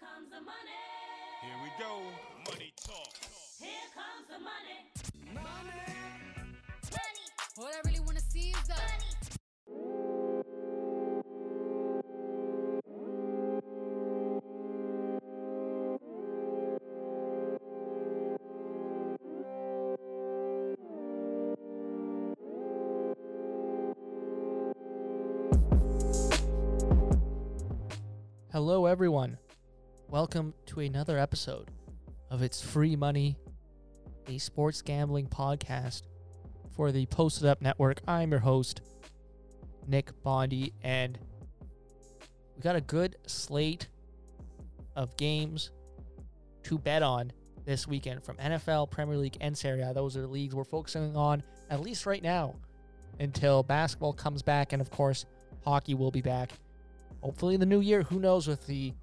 comes the money. Here we go. Money talk. Here comes the money. Money. Money. All I really wanna see is the Hello, everyone. Welcome to another episode of It's Free Money, a sports gambling podcast for the Posted Up Network. I'm your host, Nick Bondi, and we got a good slate of games to bet on this weekend from NFL, Premier League, and Serie A. Those are the leagues we're focusing on, at least right now, until basketball comes back, and of course, hockey will be back hopefully in the new year. Who knows with the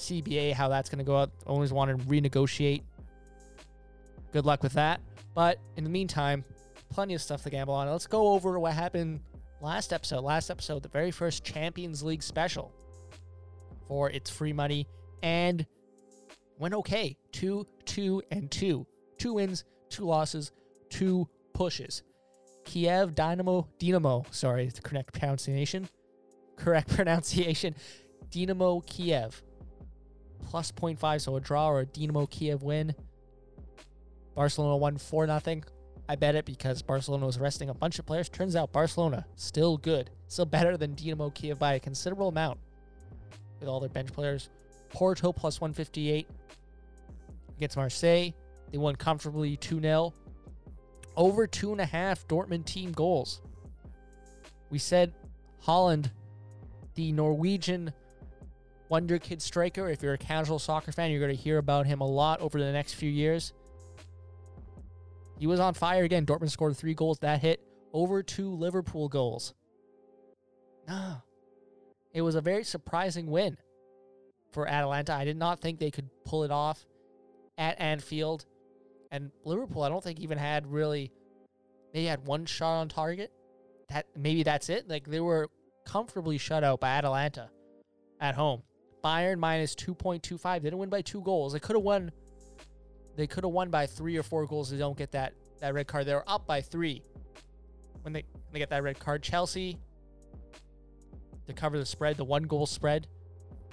CBA how that's going to go out. Owners want to renegotiate. Good luck with that. But in the meantime, plenty of stuff to gamble on. Let's go over what happened last episode. Last episode, the very first Champions League special for its free money and went okay. Two, two, and two. Two wins, two losses, two pushes. Kiev Dynamo Dynamo, sorry, the correct pronunciation. Correct pronunciation. Dynamo Kiev. Plus 0.5, so a draw or a Dynamo Kiev win. Barcelona won 4 0. I bet it because Barcelona was resting a bunch of players. Turns out Barcelona still good. Still better than Dynamo Kiev by a considerable amount with all their bench players. Porto plus 158 against Marseille. They won comfortably 2 0. Over two and a half Dortmund team goals. We said Haaland, the Norwegian wonder kid striker. If you're a casual soccer fan, you're going to hear about him a lot over the next few years. He was on fire again. Dortmund scored three goals. That hit over two Liverpool goals. No. It was a very surprising win for Atalanta. I did not think they could pull it off at Anfield. And Liverpool, I don't think even had really they had one shot on target. That maybe that's it. Like they were comfortably shut out by Atalanta at home. Bayern minus 2.25. They didn't win by two goals. They could have won. They could have won by three or four goals. They don't get that that red card. They were up by three when they when they get that red card. Chelsea to cover the spread, the one goal spread.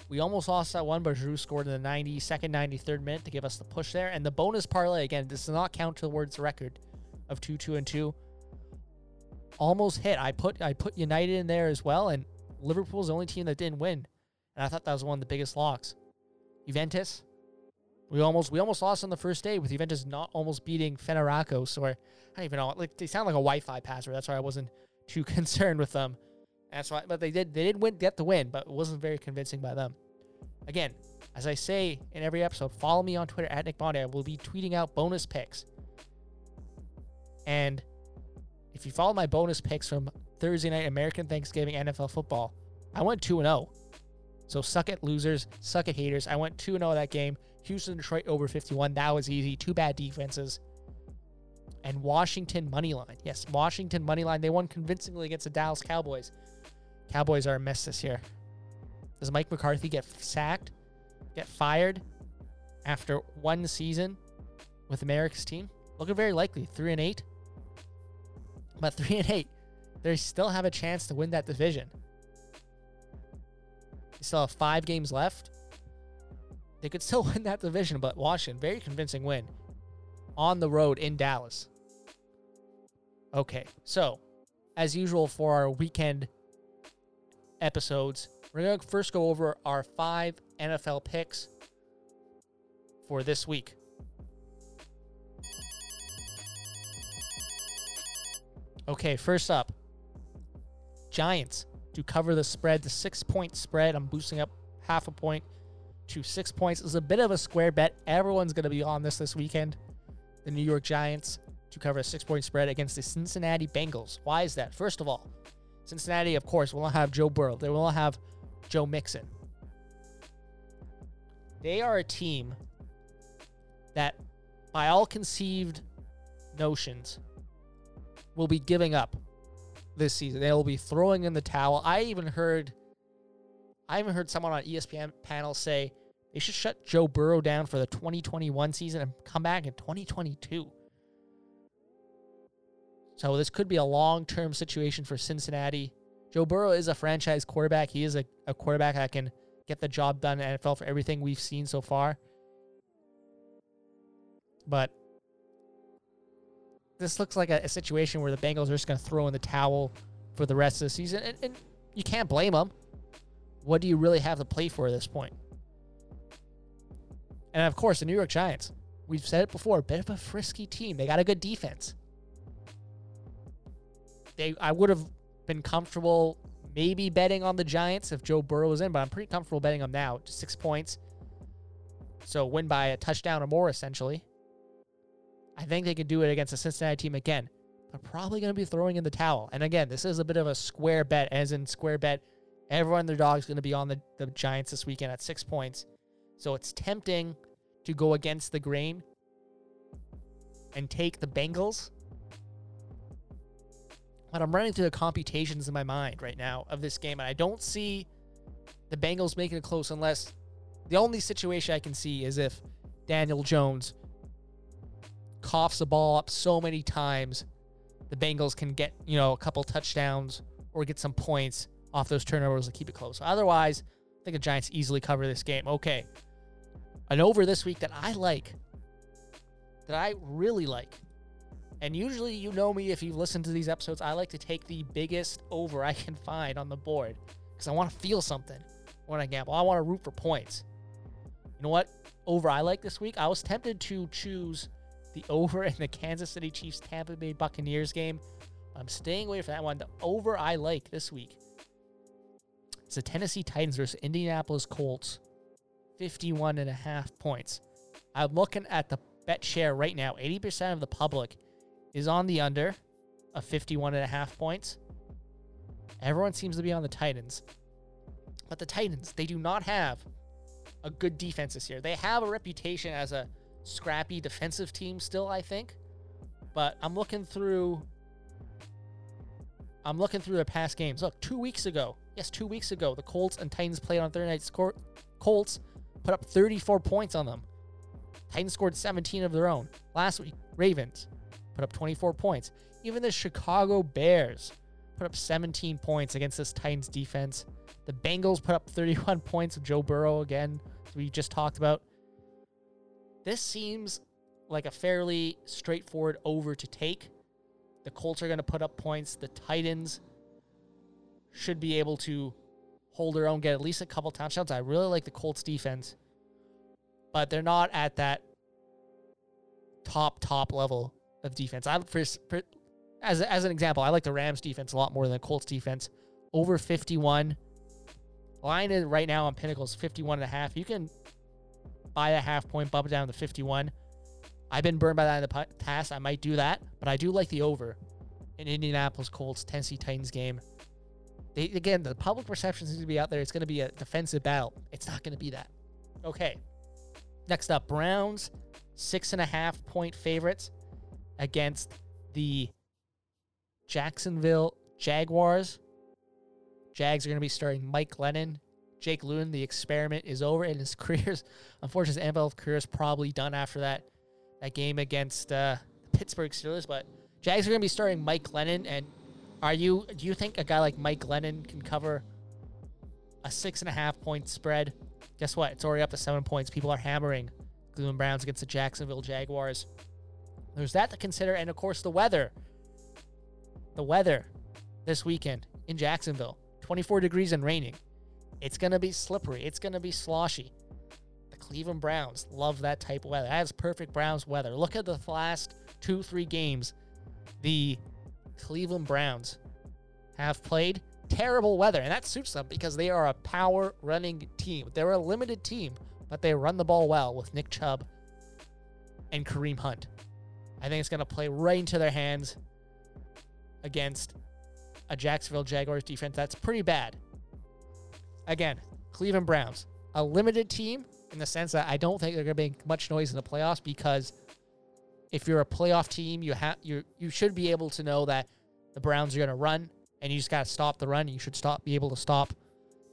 We almost lost that one, but Giroud scored in the 92nd, 93rd minute to give us the push there. And the bonus parlay again. This does not count towards the record of two, two, and two. Almost hit. I put I put United in there as well, and Liverpool's the only team that didn't win. And I thought that was one of the biggest locks. Juventus, we almost we almost lost on the first day with Juventus not almost beating Fenerbahce. Or I don't even know. Like they sound like a Wi-Fi password. That's why I wasn't too concerned with them. That's why. But they did they did win get the win, but it wasn't very convincing by them. Again, as I say in every episode, follow me on Twitter at Nick Bondi. I will be tweeting out bonus picks. And if you follow my bonus picks from Thursday night American Thanksgiving NFL football, I went 2 0. So suck it, losers. Suck it, haters. I went 2 0 that game. Houston, Detroit over 51. That was easy. Two bad defenses. And Washington money line. Yes, Washington money line. They won convincingly against the Dallas Cowboys. Cowboys are a mess this year. Does Mike McCarthy get sacked? Get fired after one season with America's team? Looking very likely. Three and eight. But three and eight, they still have a chance to win that division. They still have five games left. They could still win that division, but Washington, very convincing win on the road in Dallas. Okay, so as usual for our weekend episodes, we're going to first go over our five NFL picks for this week. Okay, first up, Giants to cover the spread, the six point spread. I'm boosting up half a point to six points. It's a bit of a square bet. Everyone's going to be on this this weekend. The New York Giants to cover a six point spread against the Cincinnati Bengals. Why is that? First of all, Cincinnati, of course, will not have Joe Burrow. They will not have Joe Mixon. They are a team that, by all conceived notions, will be giving up this season. They will be throwing in the towel. I even heard I even heard someone on ESPN panel say they should shut Joe Burrow down for the 2021 season and come back in 2022. So this could be a long-term situation for Cincinnati. Joe Burrow is a franchise quarterback. He is a, a quarterback that can get the job done in NFL for everything we've seen so far. But this looks like a, a situation where the Bengals are just going to throw in the towel for the rest of the season, and, and you can't blame them. What do you really have to play for at this point? And of course, the New York Giants. We've said it before, a bit of a frisky team. They got a good defense. They, I would have been comfortable maybe betting on the Giants if Joe Burrow was in, but I'm pretty comfortable betting them now. Just six points. So win by a touchdown or more, essentially. I think they could do it against a Cincinnati team again, They're probably going to be throwing in the towel. And again, this is a bit of a square bet, as in square bet. Everyone, their dog is going to be on the, the Giants this weekend at six points. So it's tempting to go against the grain and take the Bengals. But I'm running through the computations in my mind right now of this game, and I don't see the Bengals making it close unless the only situation I can see is if Daniel Jones coughs the ball up so many times, the Bengals can get, you know, a couple touchdowns or get some points off those turnovers to keep it close. Otherwise, I think the Giants easily cover this game. Okay. An over this week that I like, that I really like. And usually, you know me if you've listened to these episodes, I like to take the biggest over I can find on the board because I want to feel something when I gamble. I want to root for points. You know what? Over I like this week. I was tempted to choose the over in the Kansas City Chiefs Tampa Bay Buccaneers game. I'm staying away from that one. The over I like this week. It's the Tennessee Titans versus Indianapolis Colts. 51 and a half points. I'm looking at the bet share right now. 80% of the public is on the under of 51 and a half points. Everyone seems to be on the Titans. But the Titans, they do not have a good defense this year. They have a reputation as a scrappy defensive team still, I think. But I'm looking through I'm looking through their past games. Look, 2 weeks ago. Yes, 2 weeks ago, the Colts and Titans played on Thursday night. Score Colts put up 34 points on them. Titans scored 17 of their own. Last week, Ravens put up 24 points. Even the Chicago Bears put up 17 points against this Titans defense. The Bengals put up 31 points with Joe Burrow again, we just talked about. This seems like a fairly straightforward over to take. The Colts are going to put up points. The Titans should be able to hold their own, get at least a couple touchdowns. I really like the Colts defense, but they're not at that top top level of defense. I for, for as as an example, I like the Rams defense a lot more than the Colts defense. Over 51. Line is right now on Pinnacles 51 and a half. You can buy a half point, bump it down to 51. I've been burned by that in the past. I might do that, but I do like the over in Indianapolis Colts Tennessee Titans game. They, again, the public perception seems to be out there. It's going to be a defensive battle. It's not going to be that. Okay. Next up, Browns six and a half point favorites against the Jacksonville Jaguars. Jags are going to be starting Mike Glennon. Jake Luton, the experiment is over and his career's, unfortunately, his NFL career is probably done after that that game against uh, the Pittsburgh Steelers. But Jags are going to be starting Mike Glennon. And are you, do you think a guy like Mike Glennon can cover a six and a half point spread? Guess what? It's already up to seven points. People are hammering Cleveland Browns against the Jacksonville Jaguars. There's that to consider. And of course, the weather. The weather this weekend in Jacksonville 24 degrees and raining. It's going to be slippery. It's going to be sloshy. The Cleveland Browns love that type of weather. That is perfect Browns weather. Look at the last two, three games the Cleveland Browns have played. Terrible weather. And that suits them because they are a power running team. They're a limited team, but they run the ball well with Nick Chubb and Kareem Hunt. I think it's going to play right into their hands against a Jacksonville Jaguars defense that's pretty bad. Again, Cleveland Browns, a limited team in the sense that I don't think they're going to make much noise in the playoffs because if you're a playoff team, you have you you should be able to know that the Browns are going to run and you just got to stop the run. You should stop be able to stop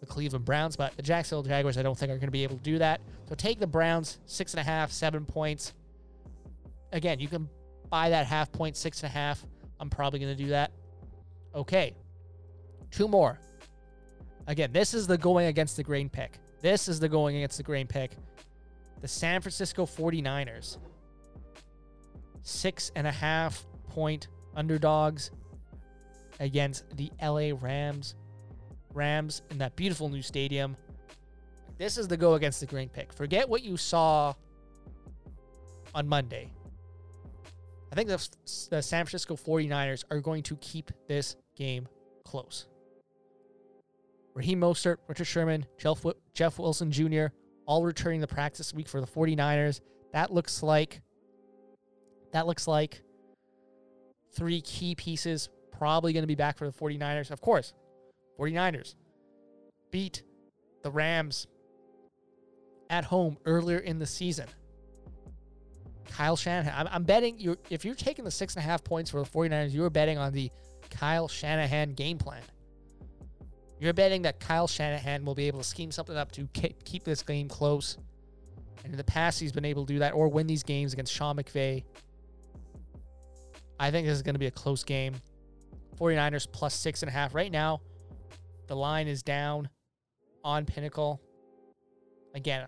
the Cleveland Browns, but the Jacksonville Jaguars, I don't think are going to be able to do that. So take the Browns, six and a half, seven points. Again, you can buy that half point, six and a half. I'm probably going to do that. Okay. Two more. Again, this is the going against the grain pick. This is the going against the grain pick. The San Francisco 49ers. Six and a half point underdogs against the LA Rams. Rams in that beautiful new stadium. This is the go against the grain pick. Forget what you saw on Monday. I think the, the San Francisco 49ers are going to keep this game close. Raheem Mostert, Richard Sherman, Jeff, Jeff Wilson Jr., all returning the practice week for the 49ers. That looks like that looks like three key pieces probably going to be back for the 49ers. Of course, 49ers beat the Rams at home earlier in the season. Kyle Shanahan. I'm, I'm betting you if you're taking the six and a half points for the 49ers, you're betting on the Kyle Shanahan game plan. You're betting that Kyle Shanahan will be able to scheme something up to keep this game close. And in the past, he's been able to do that or win these games against Sean McVay. I think this is going to be a close game. 49ers plus six and a half. Right now, the line is down on Pinnacle. Again,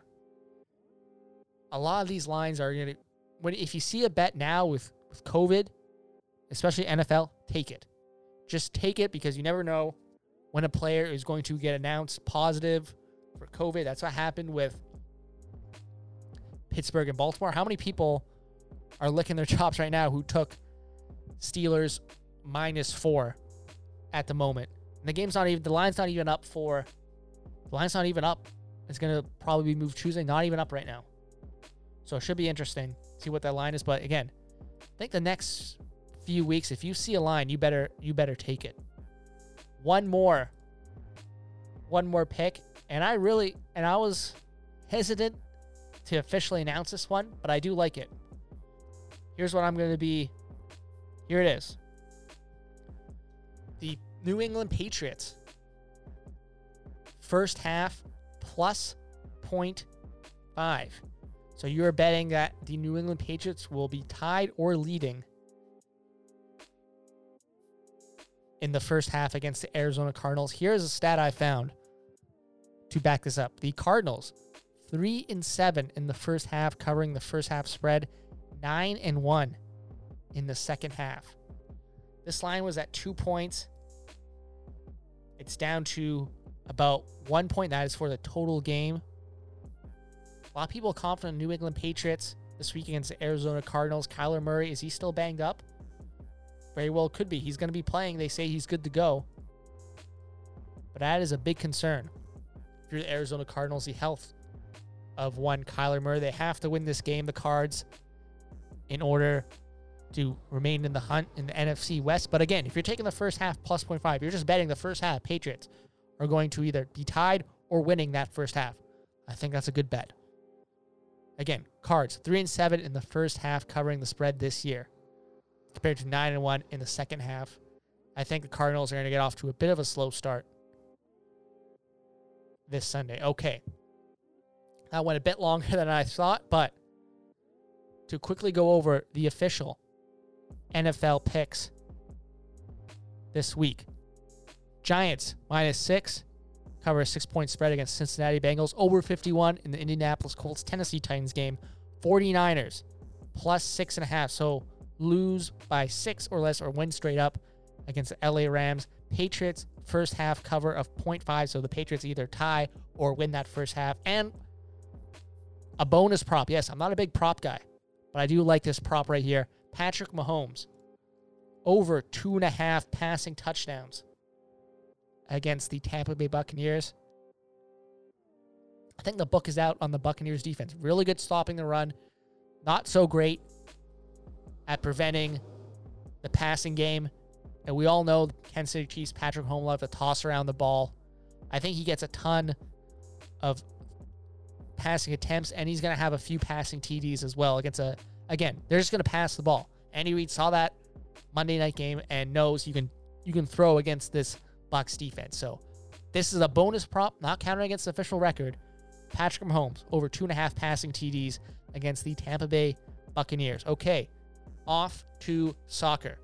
a lot of these lines are going to, when if you see a bet now with, with COVID, especially NFL, take it. Just take it because you never know when a player is going to get announced positive for COVID. That's what happened with Pittsburgh and Baltimore. How many people are licking their chops right now who took Steelers minus four at the moment? And the game's not even, the line's not even up for, the line's not even up. It's going to probably be moved Tuesday, not even up right now. So it should be interesting. See what that line is. But again, I think the next few weeks, if you see a line, you better you better take it. One more. One more pick. And I really and I was hesitant to officially announce this one, but I do like it. Here's what I'm going to be. Here it is. The New England Patriots. First half plus 0.5. So you're betting that the New England Patriots will be tied or leading in the first half against the Arizona Cardinals. Here's a stat I found to back this up. The Cardinals, three and seven in the first half, covering the first half spread, nine and one in the second half. This line was at two points. It's down to about one point. That is for the total game. A lot of people confident New England Patriots this week against the Arizona Cardinals. Kyler Murray, is he still banged up? Very well could be. He's going to be playing. They say he's good to go. But that is a big concern. If you're the Arizona Cardinals, the health of one Kyler Murray, they have to win this game, the Cards, in order to remain in the hunt in the NFC West. But again, if you're taking the first half plus 0.5, you're just betting the first half Patriots are going to either be tied or winning that first half. I think that's a good bet. Again, Cards, 3 and 7 in the first half covering the spread this year compared to 9 and 1 in the second half. I think the Cardinals are going to get off to a bit of a slow start this Sunday. Okay. That went a bit longer than I thought, but to quickly go over the official NFL picks this week. Giants minus six, cover a six point spread against Cincinnati Bengals, over 51 in the Indianapolis Colts Tennessee Titans game. 49ers plus six and a half. So lose by six or less or win straight up against the LA Rams. Patriots first half cover of 0.5. So the Patriots either tie or win that first half. And a bonus prop. Yes, I'm not a big prop guy, but I do like this prop right here. Patrick Mahomes over two and a half passing touchdowns against the Tampa Bay Buccaneers. I think the book is out on the Buccaneers defense. Really good stopping the run. Not so great at preventing the passing game. And we all know Kansas City Chiefs, Patrick Mahomes love to toss around the ball. I think he gets a ton of passing attempts, and he's going to have a few passing TDs as well against a. Again, they're just going to pass the ball. Andy Reid saw that Monday night game and knows you can you can throw against this Bucs defense. So This is a bonus prop, not counting against the official record. Patrick Mahomes over two and a half passing TDs against the Tampa Bay Buccaneers. Okay, off to soccer.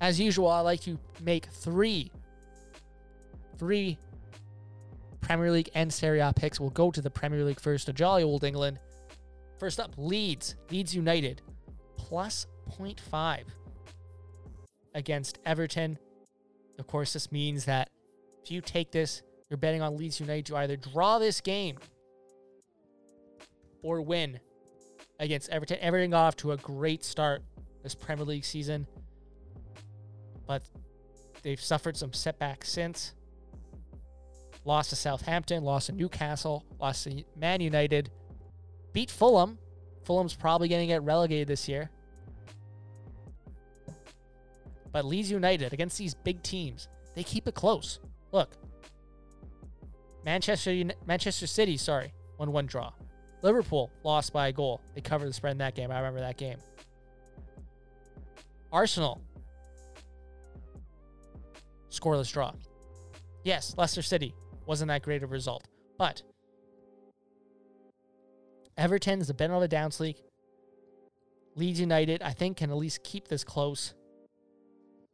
As usual, I like to make three, three Premier League and Serie A picks. We'll go to the Premier League first, to jolly old England. First up, Leeds, Leeds United, plus 0.5 against Everton. Of course, this means that if you take this, you're betting on Leeds United to either draw this game or win against Everton. Everton got off to a great start this Premier League season, but they've suffered some setbacks since. Lost to Southampton, lost to Newcastle, lost to Man United, beat Fulham. Fulham's probably going to get relegated this year. But Leeds United against these big teams, they keep it close. Look, Manchester Manchester City, sorry, one one draw. Liverpool lost by a goal. They covered the spread in that game. I remember that game. Arsenal scoreless draw. Yes, Leicester City wasn't that great of a result, but Everton's a bit on a down streak. Leeds United, I think, can at least keep this close.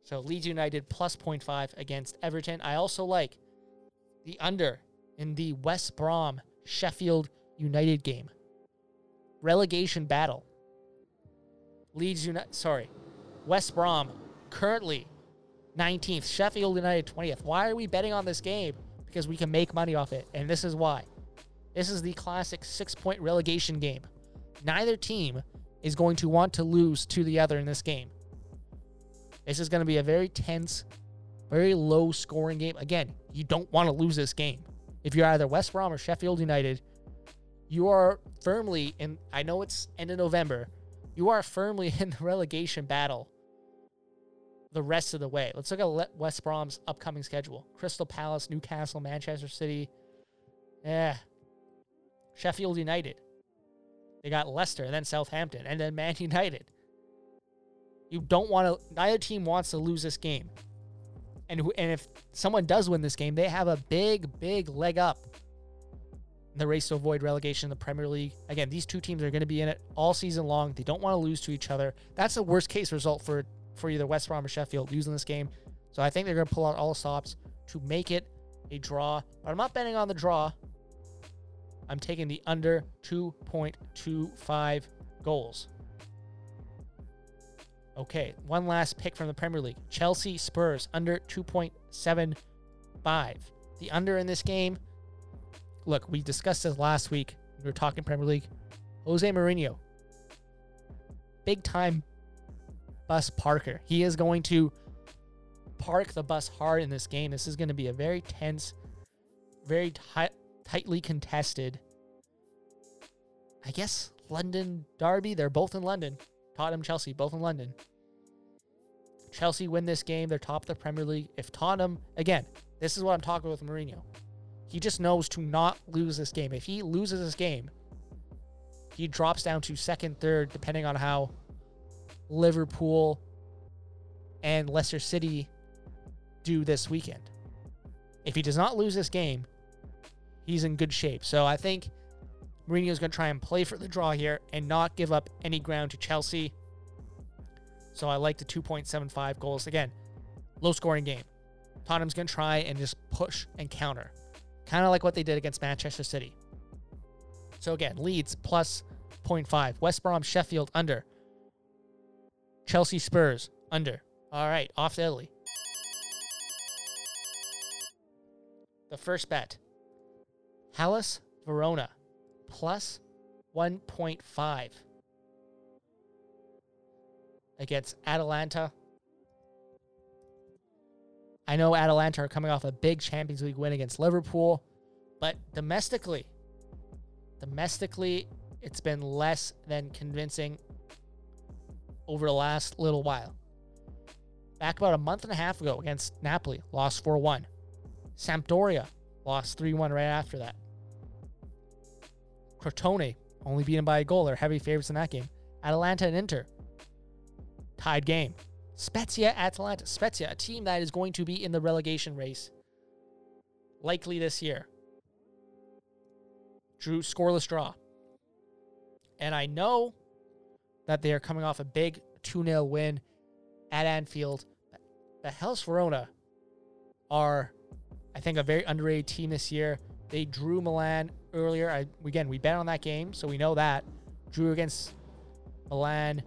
So Leeds United plus 0.5 against Everton. I also like the under in the West Brom Sheffield United game. Relegation battle. Leeds United, sorry, West Brom currently 19th, Sheffield United 20th. Why are we betting on this game? Because we can make money off it. And this is why. This is the classic six point relegation game. Neither team is going to want to lose to the other in this game. This is going to be a very tense, very low scoring game. Again, you don't want to lose this game. If you're either West Brom or Sheffield United, you are firmly in, I know it's end of November, you are firmly in the relegation battle the rest of the way. Let's look at West Brom's upcoming schedule Crystal Palace, Newcastle, Manchester City. Yeah. Sheffield United. They got Leicester, then Southampton, and then Man United. You don't want to. Neither team wants to lose this game. And and if someone does win this game, they have a big, big leg up in the race to avoid relegation in the Premier League. Again, these two teams are going to be in it all season long. They don't want to lose to each other. That's the worst case result for for either West Brom or Sheffield losing this game. So I think they're going to pull out all stops to make it a draw. But I'm not betting on the draw. I'm taking the under 2.25 goals. Okay, one last pick from the Premier League. Chelsea Spurs under 2.75. The under in this game. Look, we discussed this last week. We were talking Premier League. Jose Mourinho. Big time bus parker. He is going to park the bus hard in this game. This is going to be a very tense, very tight, tightly contested. I guess London Derby. They're both in London. Tottenham, Chelsea, both in London. Chelsea win this game. They're top of the Premier League. If Tottenham, again, this is what I'm talking with Mourinho. He just knows to not lose this game. If he loses this game, he drops down to second, third, depending on how Liverpool and Leicester City do this weekend. If he does not lose this game, he's in good shape. So I think Mourinho is going to try and play for the draw here and not give up any ground to Chelsea. So I like the 2.75 goals. Again, low scoring game. Tottenham's going to try and just push and counter, kind of like what they did against Manchester City. So again, Leeds plus 0.5. West Brom, Sheffield under. Chelsea Spurs under. All right, off to Italy. The first bet Hellas Verona plus 1.5 against Atalanta. I know Atalanta are coming off a big Champions League win against Liverpool, but domestically, domestically, it's been less than convincing over the last little while. Back about a month and a half ago against Napoli, lost 4 1. Sampdoria lost 3 1 right after that. Crotone only beaten by a goal. They're heavy favorites in that game. Atalanta and Inter tied game. Spezia Atalanta. Spezia, a team that is going to be in the relegation race likely this year. Drew scoreless draw. And I know that they are coming off a big 2 0 win at Anfield. The Hellas Verona are, I think, a very underrated team this year. They drew Milan earlier. I, again, we bet on that game, so we know that. Drew against Milan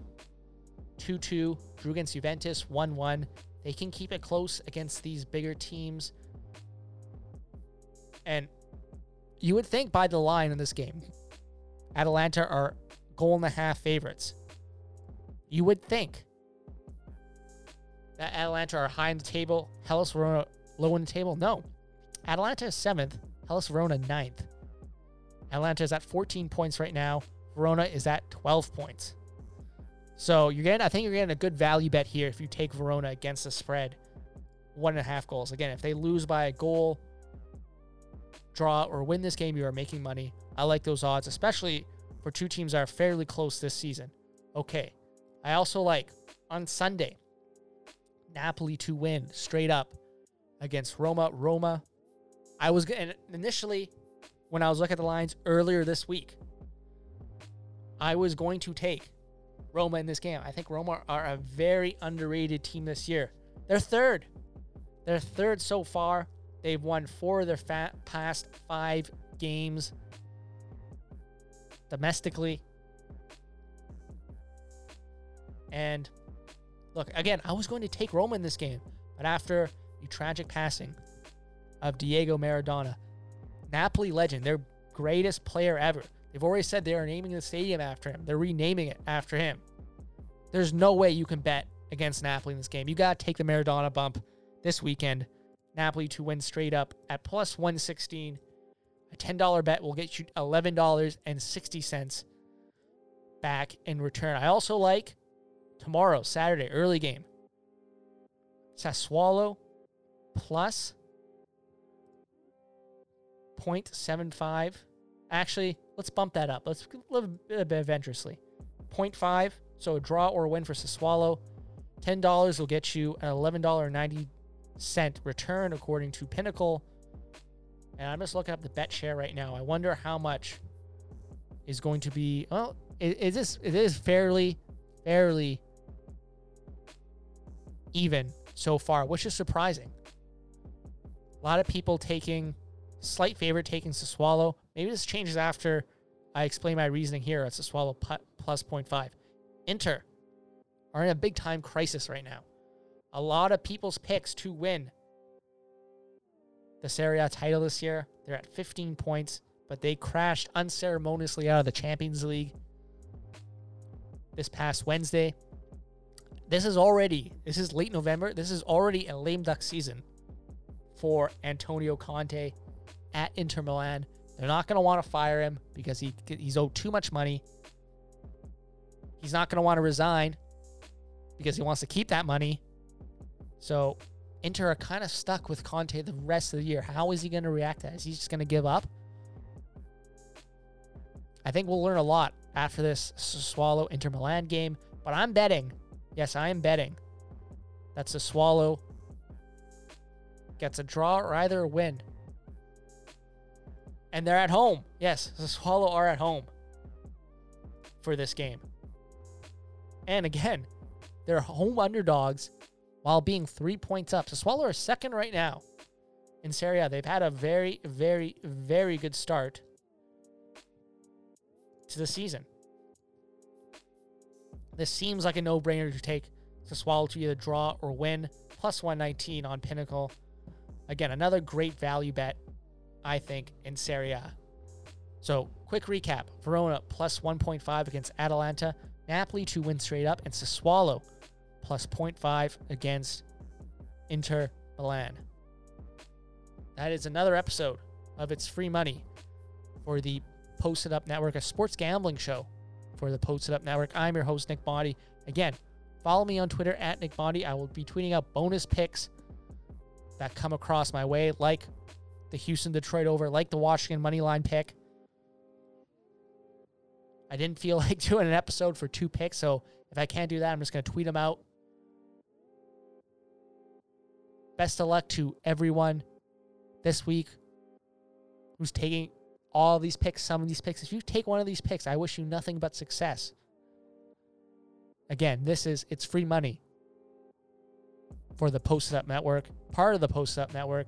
2 2. Drew against Juventus 1 1. They can keep it close against these bigger teams. And you would think by the line in this game, Atalanta are goal and a half favorites. You would think that Atalanta are high in the table, Hellas Verona low in the table. No. Atalanta is seventh, Hellas Verona ninth. Atalanta is at 14 points right now. Verona is at 12 points. So you're getting, I think you're getting a good value bet here if you take Verona against the spread, one and a half goals. Again, if they lose by a goal, draw, or win this game, you are making money. I like those odds, especially for two teams that are fairly close this season. Okay. I also like on Sunday, Napoli to win straight up against Roma. Roma, I was and initially when I was looking at the lines earlier this week, I was going to take Roma in this game. I think Roma are a very underrated team this year. They're third. They're third so far. They've won four of their fa- past five games domestically. And look, again, I was going to take Roma in this game, but after the tragic passing of Diego Maradona, Napoli legend, their greatest player ever, they've already said they are naming the stadium after him. They're renaming it after him. There's no way you can bet against Napoli in this game. You got to take the Maradona bump this weekend. Napoli to win straight up at plus 116. A $10 bet will get you $11.60 back in return. I also like tomorrow, Saturday, early game. Sassuolo plus 0.75. Actually, let's bump that up. Let's live a bit adventurously. 0.5, so a draw or a win for Sassuolo. $10 will get you an $11.90 return according to Pinnacle. And I'm just looking up the bet share right now. I wonder how much is going to be. Well, it is it is fairly fairly even so far, which is surprising. A lot of people taking slight favorite taking Sassuolo. Maybe this changes after I explain my reasoning here at Sassuolo plus 0.5. Inter are in a big time crisis right now. A lot of people's picks to win the Serie A title this year. They're at 15 points, but they crashed unceremoniously out of the Champions League this past Wednesday. This is already, this is late November. This is already a lame duck season for Antonio Conte at Inter Milan. They're not going to want to fire him because he he's owed too much money. He's not going to want to resign because he wants to keep that money. So Inter are kind of stuck with Conte the rest of the year. How is he going to react to that? Is he just going to give up? I think we'll learn a lot after this Sassuolo Inter Milan game. But I'm betting, yes, I am betting that's a Sassuolo gets a draw or either a win. And they're at home. Yes, the Sassuolo are at home for this game. And again, they're home underdogs while being three points up. Sassuolo are second right now in Serie A. They've had a very, very, very good start to the season. This seems like a no-brainer to take Sassuolo to either draw or win. Plus 119 on Pinnacle. Again, another great value bet, I think, in Serie A. So, quick recap. Verona plus 1.5 against Atalanta. Napoli to win straight up. And Sassuolo plus 0.5 against Inter Milan. That is another episode of It's Free Money for the Posted Up Network, a sports gambling show for the Posted Up Network. I'm your host, Nick Bondi. Again, follow me on Twitter at Nick Bondi. I will be tweeting out bonus picks that come across my way, like the Houston Detroit over, like the Washington money line pick. I didn't feel like doing an episode for two picks, so if I can't do that, I'm just going to tweet them out best of luck to everyone this week who's taking all these picks, some of these picks. If you take one of these picks, I wish you nothing but success. Again, this is it's free money for the Posted Up Network, part of the Posted Up Network.